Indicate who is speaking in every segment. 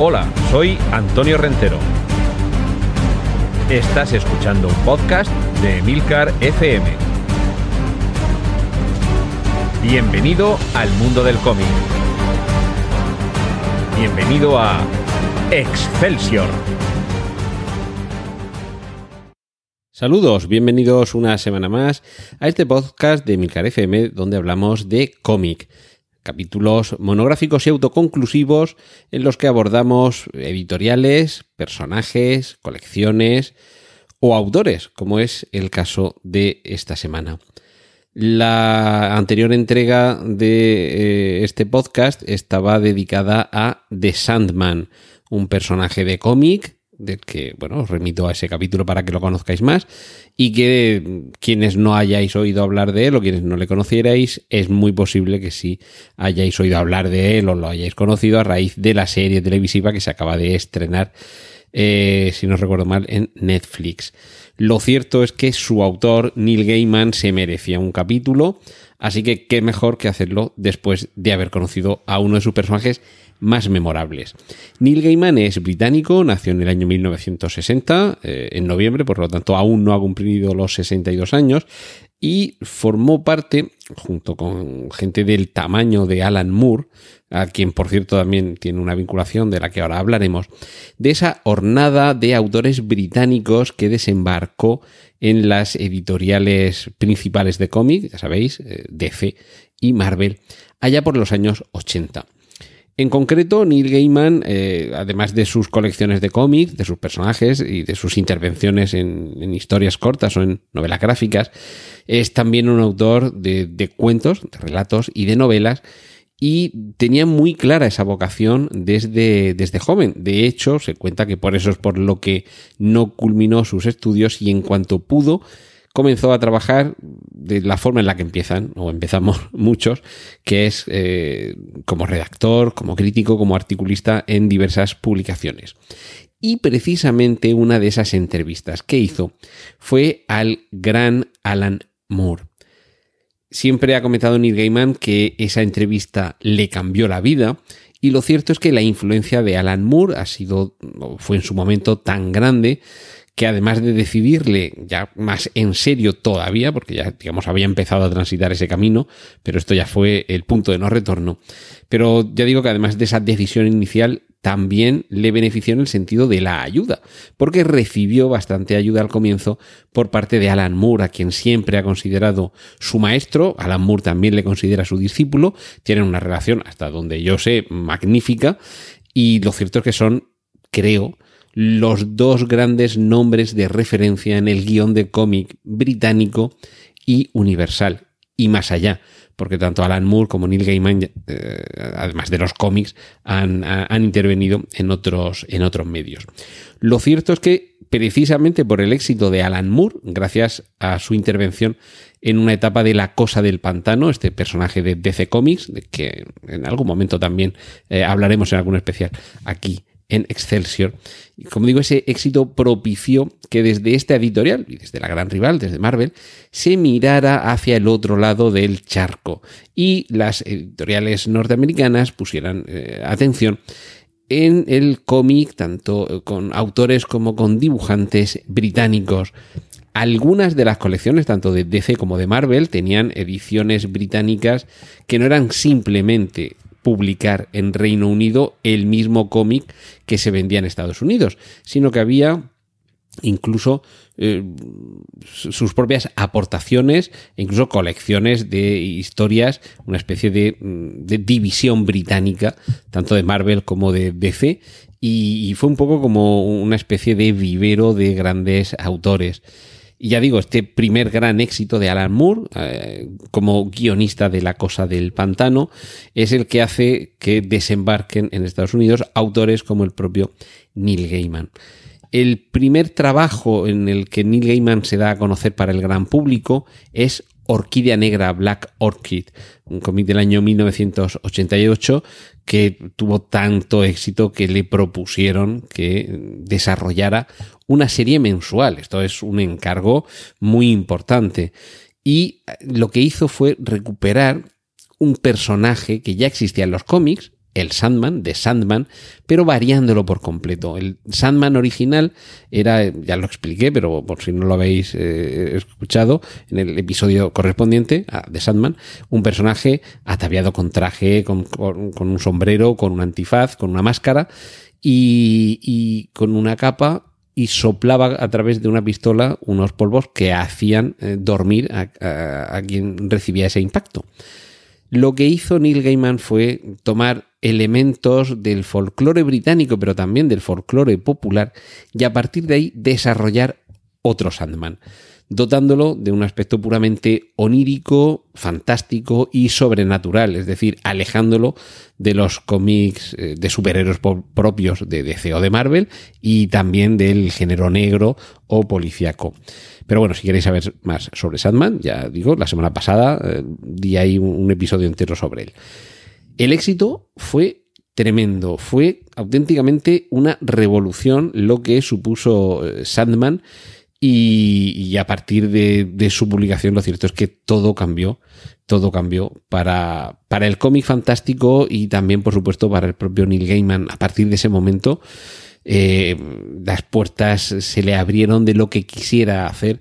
Speaker 1: Hola, soy Antonio Rentero. Estás escuchando un podcast de Emilcar FM. Bienvenido al mundo del cómic. Bienvenido a Excelsior.
Speaker 2: Saludos, bienvenidos una semana más a este podcast de Emilcar FM donde hablamos de cómic capítulos monográficos y autoconclusivos en los que abordamos editoriales, personajes, colecciones o autores, como es el caso de esta semana. La anterior entrega de eh, este podcast estaba dedicada a The Sandman, un personaje de cómic del que, bueno, os remito a ese capítulo para que lo conozcáis más y que quienes no hayáis oído hablar de él o quienes no le conocierais, es muy posible que sí hayáis oído hablar de él o lo hayáis conocido a raíz de la serie televisiva que se acaba de estrenar, eh, si no recuerdo mal, en Netflix. Lo cierto es que su autor, Neil Gaiman, se merecía un capítulo, así que qué mejor que hacerlo después de haber conocido a uno de sus personajes más memorables. Neil Gaiman es británico, nació en el año 1960, eh, en noviembre, por lo tanto aún no ha cumplido los 62 años, y formó parte, junto con gente del tamaño de Alan Moore, a quien por cierto también tiene una vinculación de la que ahora hablaremos, de esa hornada de autores británicos que desembarcó en las editoriales principales de cómic, ya sabéis, eh, DC y Marvel, allá por los años 80. En concreto, Neil Gaiman, eh, además de sus colecciones de cómics, de sus personajes y de sus intervenciones en, historias cortas o en novelas gráficas, es también un autor de, cuentos, de relatos y de novelas y tenía muy clara esa vocación desde, desde joven. De hecho, se cuenta que por eso es por lo que no culminó sus estudios y en cuanto pudo, comenzó a trabajar de la forma en la que empiezan, o empezamos muchos, que es eh, como redactor, como crítico, como articulista en diversas publicaciones. Y precisamente una de esas entrevistas que hizo fue al gran Alan Moore. Siempre ha comentado Neil Gaiman que esa entrevista le cambió la vida y lo cierto es que la influencia de Alan Moore ha sido, fue en su momento tan grande que además de decidirle ya más en serio todavía, porque ya, digamos, había empezado a transitar ese camino, pero esto ya fue el punto de no retorno. Pero ya digo que además de esa decisión inicial, también le benefició en el sentido de la ayuda, porque recibió bastante ayuda al comienzo por parte de Alan Moore, a quien siempre ha considerado su maestro. Alan Moore también le considera su discípulo. Tienen una relación, hasta donde yo sé, magnífica. Y lo cierto es que son, creo, los dos grandes nombres de referencia en el guion de cómic británico y universal, y más allá, porque tanto Alan Moore como Neil Gaiman, eh, además de los cómics, han, intervenido en otros, en otros medios. Lo cierto es que precisamente por el éxito de Alan Moore, gracias a su intervención en una etapa de La Cosa del Pantano, este personaje de DC Comics, de que en algún momento también eh, hablaremos en algún especial aquí en Excelsior. Y como digo, ese éxito propició que desde esta editorial y desde la gran rival, desde Marvel, se mirara hacia el otro lado del charco y las editoriales norteamericanas pusieran eh, atención en el cómic, tanto con autores como con dibujantes británicos. Algunas de las colecciones, tanto de DC como de Marvel, tenían ediciones británicas que no eran simplemente publicar en Reino Unido el mismo cómic que se vendía en Estados Unidos, sino que había incluso eh, sus propias aportaciones e incluso colecciones de historias, una especie de, mm, de, división británica, tanto de Marvel como de DC, y fue un poco como una especie de vivero de grandes autores. Y ya digo, este primer gran éxito de Alan Moore eh, como guionista de La Cosa del Pantano es el que hace que desembarquen en Estados Unidos autores como el propio Neil Gaiman. El primer trabajo en el que Neil Gaiman se da a conocer para el gran público es Orquídea Negra Black Orchid, un cómic del año 1988 que tuvo tanto éxito que le propusieron que desarrollara una serie mensual. Esto es un encargo muy importante. Y lo que hizo fue recuperar un personaje que ya existía en los cómics, el Sandman, de Sandman, pero variándolo por completo. El Sandman original era, ya lo expliqué, pero por si no lo habéis eh, escuchado, en el episodio correspondiente de Sandman, un personaje ataviado con traje, con, un sombrero, con un antifaz, con una máscara y, con una capa y soplaba a través de una pistola unos polvos que hacían eh, dormir a quien recibía ese impacto. Lo que hizo Neil Gaiman fue tomar elementos del folclore británico, pero también del folclore popular, y a partir de ahí desarrollar otro Sandman, dotándolo de un aspecto puramente onírico, fantástico y sobrenatural, es decir, alejándolo de los cómics eh, de superhéroes propios de DC o de Marvel y también del género negro o policíaco. Pero bueno, si queréis saber más sobre Sandman, ya digo, la semana pasada eh, di ahí un, episodio entero sobre él. El éxito fue tremendo, fue auténticamente una revolución lo que supuso eh, Sandman y, a partir de, su publicación lo cierto es que todo cambió, todo cambió para, para el cómic fantástico y también por supuesto para el propio Neil Gaiman. A partir de ese momento eh, las puertas se le abrieron de lo que quisiera hacer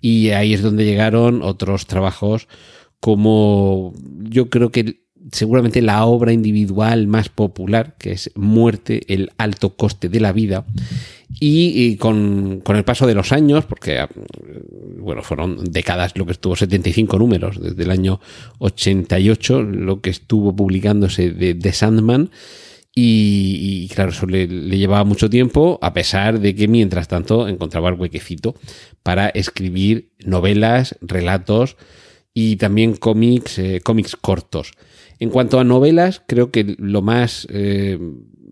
Speaker 2: y ahí es donde llegaron otros trabajos como yo creo que seguramente la obra individual más popular, que es Muerte, el alto coste de la vida. Y, con, con, el paso de los años, porque bueno, fueron décadas lo que estuvo 75 números, desde el año 88, lo que estuvo publicándose de, de Sandman, y, claro, eso le, llevaba mucho tiempo, a pesar de que mientras tanto encontraba el huequecito para escribir novelas, relatos y también cómics, eh, cómics cortos. En cuanto a novelas, creo que lo más, eh,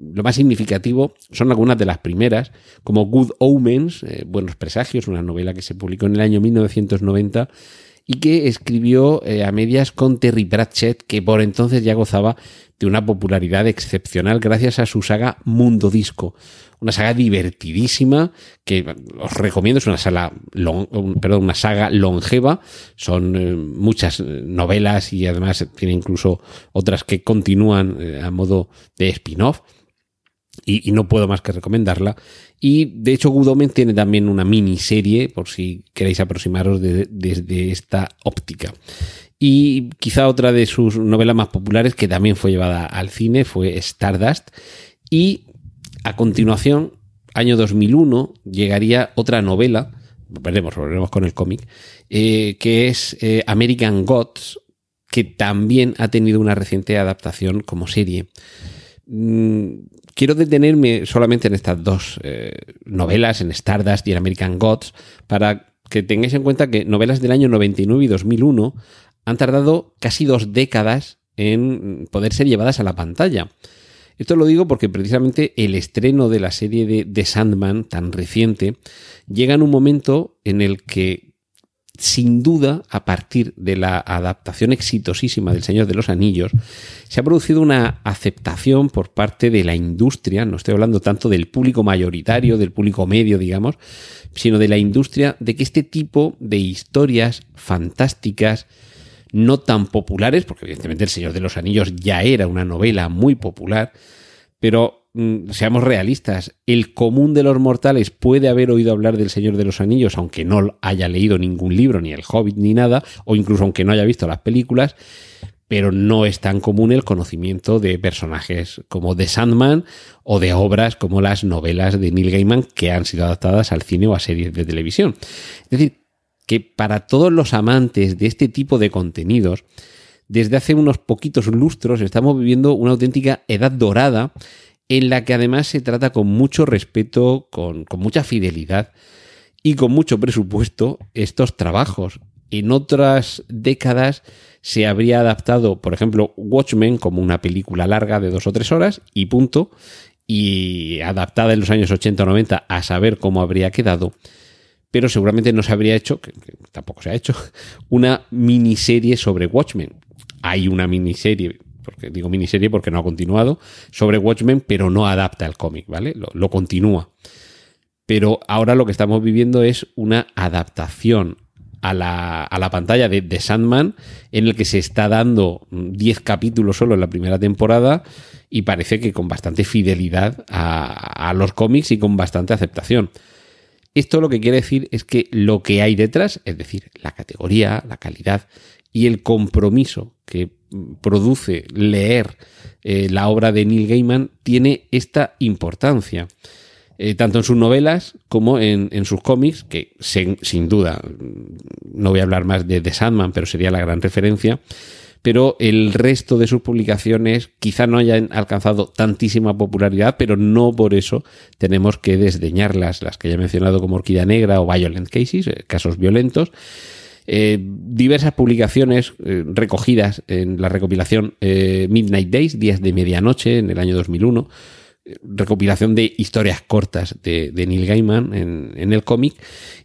Speaker 2: lo más significativo son algunas de las primeras, como Good Omens, eh, Buenos Presagios, una novela que se publicó en el año 1990 y que escribió a medias con Terry Pratchett, que por entonces ya gozaba de una popularidad excepcional gracias a su saga Mundo Disco. Una saga divertidísima que os recomiendo, es una, sala perdón, una saga longeva, son eh, muchas eh, novelas y además tiene incluso otras que continúan eh, a modo de spin-off. Y, no puedo más que recomendarla. Y de hecho, Gudomen tiene también una miniserie, por si queréis aproximaros desde esta óptica. Y quizá otra de sus novelas más populares, que también fue llevada al cine, fue Stardust. Y a continuación, año 2001, llegaría otra novela, veremos, volveremos con el cómic, eh, que es eh, American Gods, que también ha tenido una reciente adaptación como serie. Mm, quiero detenerme solamente en estas dos eh, novelas, en Stardust y en American Gods, para que tengáis en cuenta que novelas del año 99 y 2001 han tardado casi dos décadas en poder ser llevadas a la pantalla. Esto lo digo porque precisamente el estreno de la serie de The Sandman, tan reciente, llega en un momento en el que, sin duda, a partir de la adaptación exitosísima del Señor de los Anillos, se ha producido una aceptación por parte de la industria, no estoy hablando tanto del público mayoritario, del público medio, digamos, sino de la industria, de que este tipo de historias fantásticas, no tan populares, porque evidentemente El Señor de los Anillos ya era una novela muy popular, pero seamos realistas, el común de los mortales puede haber oído hablar del Señor de los Anillos, aunque no haya leído ningún libro, ni El Hobbit, ni nada, o incluso aunque no haya visto las películas, pero no es tan común el conocimiento de personajes como The Sandman o de obras como las novelas de Neil Gaiman que han sido adaptadas al cine o a series de televisión. Es decir, que para todos los amantes de este tipo de contenidos, desde hace unos poquitos lustros estamos viviendo una auténtica edad dorada en la que además se trata con mucho respeto, con, mucha fidelidad y con mucho presupuesto estos trabajos. En otras décadas se habría adaptado, por ejemplo, Watchmen como una película larga de dos o tres horas y punto, y adaptada en los años 80 o 90 a saber cómo habría quedado pero seguramente no se habría hecho, que, tampoco se ha hecho, una miniserie sobre Watchmen. Hay una miniserie, porque digo miniserie porque no ha continuado, sobre Watchmen, pero no adapta el cómic, ¿vale? Lo, continúa. Pero ahora lo que estamos viviendo es una adaptación a la, a la pantalla de The Sandman, en el que se está dando 10 capítulos solo en la primera temporada y parece que con bastante fidelidad a, a los cómics y con bastante aceptación. Esto lo que quiere decir es que lo que hay detrás, es decir, la categoría, la calidad y el compromiso que produce leer eh, la obra de Neil Gaiman, tiene esta importancia. Eh, tanto en sus novelas como en, sus cómics, que sin duda, no voy a hablar más de The Sandman, pero sería la gran referencia, pero el resto de sus publicaciones quizá no hayan alcanzado tantísima popularidad, pero no por eso tenemos que desdeñarlas, las que ya he mencionado como Orquídea Negra o Violent Cases, eh, casos violentos. Diversas publicaciones recogidas en la recopilación Midnight Days, Días de Medianoche, en el año 2001, recopilación de historias cortas de, Neil Gaiman en, el cómic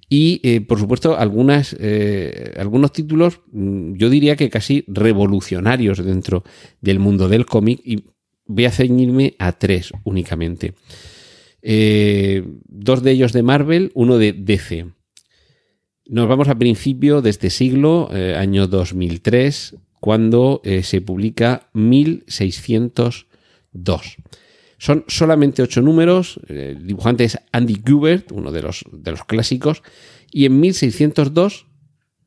Speaker 2: y eh, por supuesto algunas, eh, algunos títulos mm, yo diría que casi revolucionarios dentro del mundo del cómic y voy a ceñirme a tres únicamente. Eh, dos de ellos de Marvel, uno de DC. Nos vamos a principio de este siglo, año 2003, cuando se publica 1602. Son solamente ocho números, el dibujante es Andy Gubert, uno de los, de los clásicos, y en 1602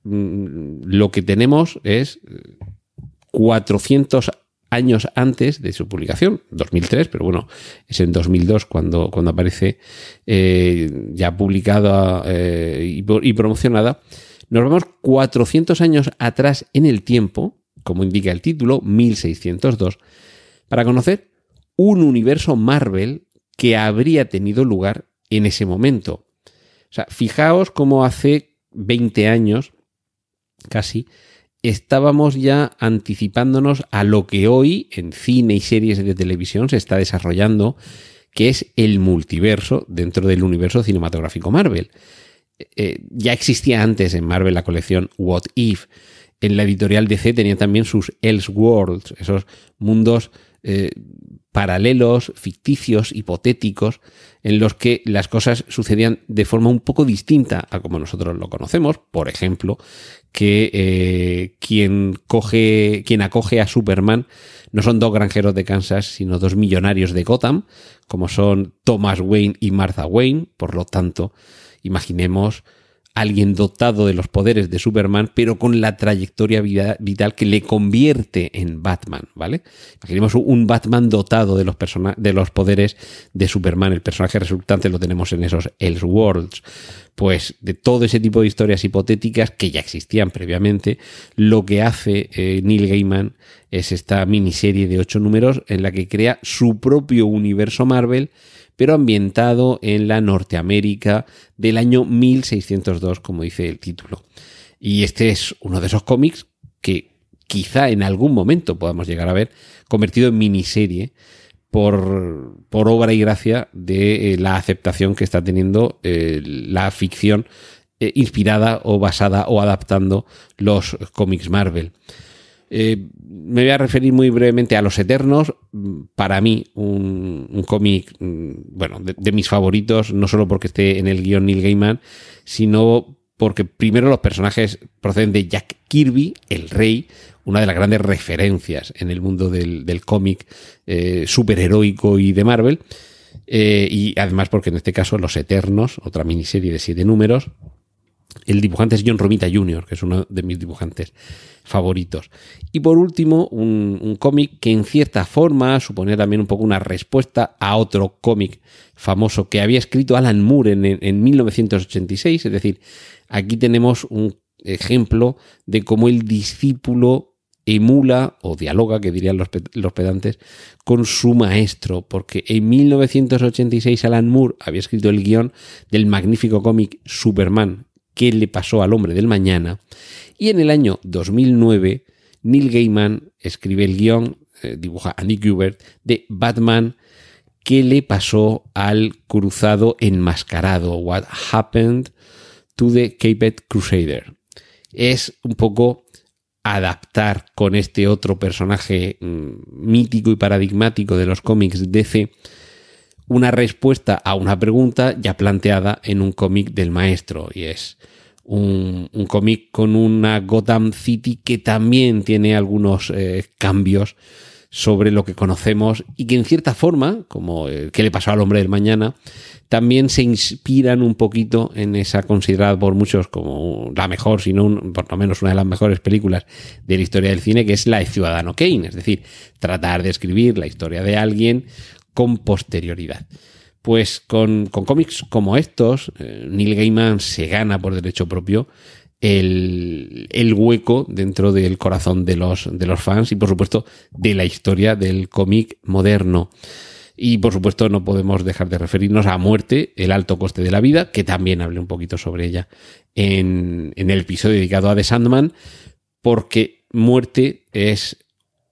Speaker 2: mm, lo que tenemos es 400 años antes de su publicación, 2003, pero bueno, es en 2002 cuando, cuando aparece eh, ya publicada eh, y, y, promocionada. Nos vamos 400 años atrás en el tiempo, como indica el título, 1602, para conocer un universo Marvel que habría tenido lugar en ese momento. O sea, fijaos cómo hace 20 años, casi, estábamos ya anticipándonos a lo que hoy en cine y series de televisión se está desarrollando, que es el multiverso dentro del universo cinematográfico Marvel. Eh, ya existía antes en Marvel la colección What If. En la editorial DC tenía también sus Elseworlds, esos mundos eh, paralelos, ficticios, hipotéticos, en los que las cosas sucedían de forma un poco distinta a como nosotros lo conocemos. Por ejemplo, que eh, quien coge, quien acoge a Superman no son dos granjeros de Kansas, sino dos millonarios de Gotham, como son Thomas Wayne y Martha Wayne. Por lo tanto, imaginemos alguien dotado de los poderes de Superman, pero con la trayectoria vital que le convierte en Batman, ¿vale? Imaginemos un Batman dotado de los, de los poderes de Superman. El personaje resultante lo tenemos en esos Elseworlds. Pues de todo ese tipo de historias hipotéticas que ya existían previamente, lo que hace eh, Neil Gaiman es esta miniserie de ocho números en la que crea su propio universo Marvel pero ambientado en la Norteamérica del año 1602, como dice el título. Y este es uno de esos cómics que quizá en algún momento podamos llegar a ver convertido en miniserie por, por obra y gracia de eh, la aceptación que está teniendo eh, la ficción eh, inspirada o basada o adaptando los cómics Marvel. Eh, me voy a referir muy brevemente a Los Eternos. Para mí, un, cómic, mm, bueno, de, mis favoritos, no solo porque esté en el guion Neil Gaiman, sino porque primero los personajes proceden de Jack Kirby, el rey, una de las grandes referencias en el mundo del, cómic eh, superheroico y de Marvel. Eh, y además porque en este caso Los Eternos, otra miniserie de siete números, el dibujante es John Romita Jr., que es uno de mis dibujantes favoritos. Y por último, un, cómic que en cierta forma suponía también un poco una respuesta a otro cómic famoso que había escrito Alan Moore en, en 1986. Es decir, aquí tenemos un ejemplo de cómo el discípulo emula o dialoga, que dirían los, los, pedantes, con su maestro, porque en 1986 Alan Moore había escrito el guion del magnífico cómic Superman, qué le pasó al hombre del mañana. Y en el año 2009, Neil Gaiman escribe el guion, eh, dibuja a Nick Hubert, de Batman, qué le pasó al cruzado enmascarado, What Happened to the Caped Crusader. Es un poco adaptar con este otro personaje mm, mítico y paradigmático de los cómics DC una respuesta a una pregunta ya planteada en un cómic del maestro y es un, cómic con una Gotham City que también tiene algunos eh, cambios sobre lo que conocemos y que en cierta forma, como el que le pasó al hombre del mañana, también se inspiran un poquito en esa considerada por muchos como la mejor, si no por lo menos una de las mejores películas de la historia del cine, que es la de Ciudadano Kane, es decir, tratar de escribir la historia de alguien con posterioridad. Pues con, cómics como estos, eh, Neil Gaiman se gana por derecho propio el, hueco dentro del corazón de los, de los fans y por supuesto de la historia del cómic moderno. Y por supuesto no podemos dejar de referirnos a Muerte, el alto coste de la vida, que también hablé un poquito sobre ella en, en el episodio dedicado a The Sandman, porque Muerte es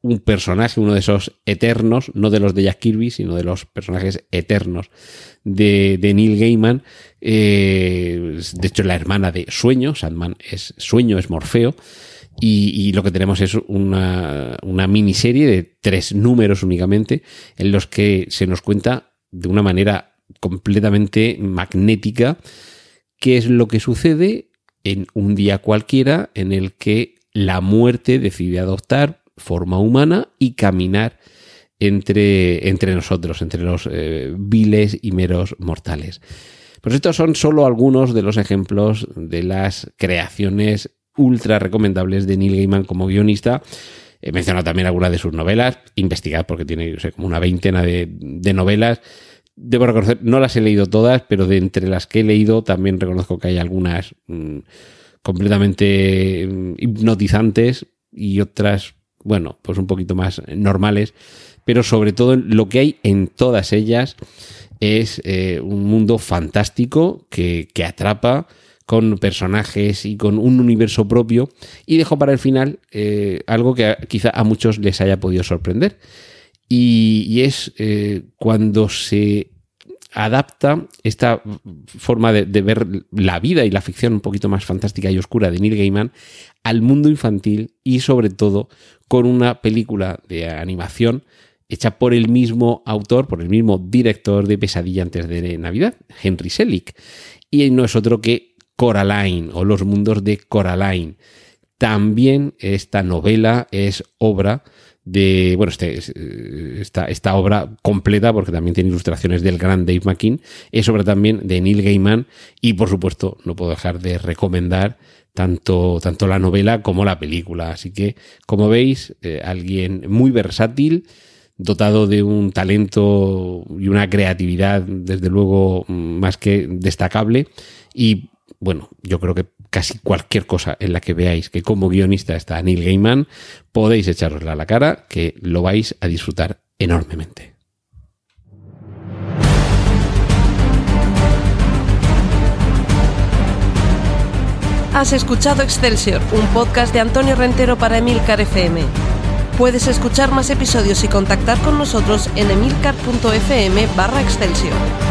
Speaker 2: un personaje, uno de esos eternos, no de los de Jack Kirby, sino de los personajes eternos de, Neil Gaiman. Eh, de hecho, la hermana de Sueño, Sandman es Sueño, es Morfeo. Y, lo que tenemos es una, una, miniserie de tres números únicamente, en los que se nos cuenta de una manera completamente magnética qué es lo que sucede en un día cualquiera en el que la muerte decide adoptar forma humana y caminar entre, entre nosotros, entre los eh, viles y meros mortales. Pues estos son solo algunos de los ejemplos de las creaciones ultra recomendables de Neil Gaiman como guionista. He mencionado también algunas de sus novelas, investigad porque tiene como una veintena de, novelas. Debo reconocer, no las he leído todas, pero de entre las que he leído también reconozco que hay algunas mm, completamente mm, hipnotizantes y otras bueno, pues un poquito más normales, pero sobre todo lo que hay en todas ellas es eh, un mundo fantástico que, atrapa con personajes y con un universo propio y dejo para el final eh, algo que quizá a muchos les haya podido sorprender. Y, es eh, cuando se adapta esta forma de, ver la vida y la ficción un poquito más fantástica y oscura de Neil Gaiman al mundo infantil y sobre todo con una película de animación hecha por el mismo autor, por el mismo director de Pesadilla antes de Navidad, Henry Selick. Y no es otro que Coraline o Los mundos de Coraline. También esta novela es obra de, bueno, este, eh, esta, esta, obra completa, porque también tiene ilustraciones del gran Dave McKean, es obra también de Neil Gaiman y por supuesto no puedo dejar de recomendar tanto, tanto la novela como la película. Así que, como veis, eh, alguien muy versátil, dotado de un talento y una creatividad, desde luego, más que destacable y bueno, yo creo que casi cualquier cosa en la que veáis que como guionista está Neil Gaiman, podéis echarosla a la cara, que lo vais a disfrutar enormemente.
Speaker 3: Has escuchado Excelsior, un podcast de Antonio Rentero para Emilcar FM. Puedes escuchar más episodios y contactar con nosotros en emilcar.fm barra Excelsior.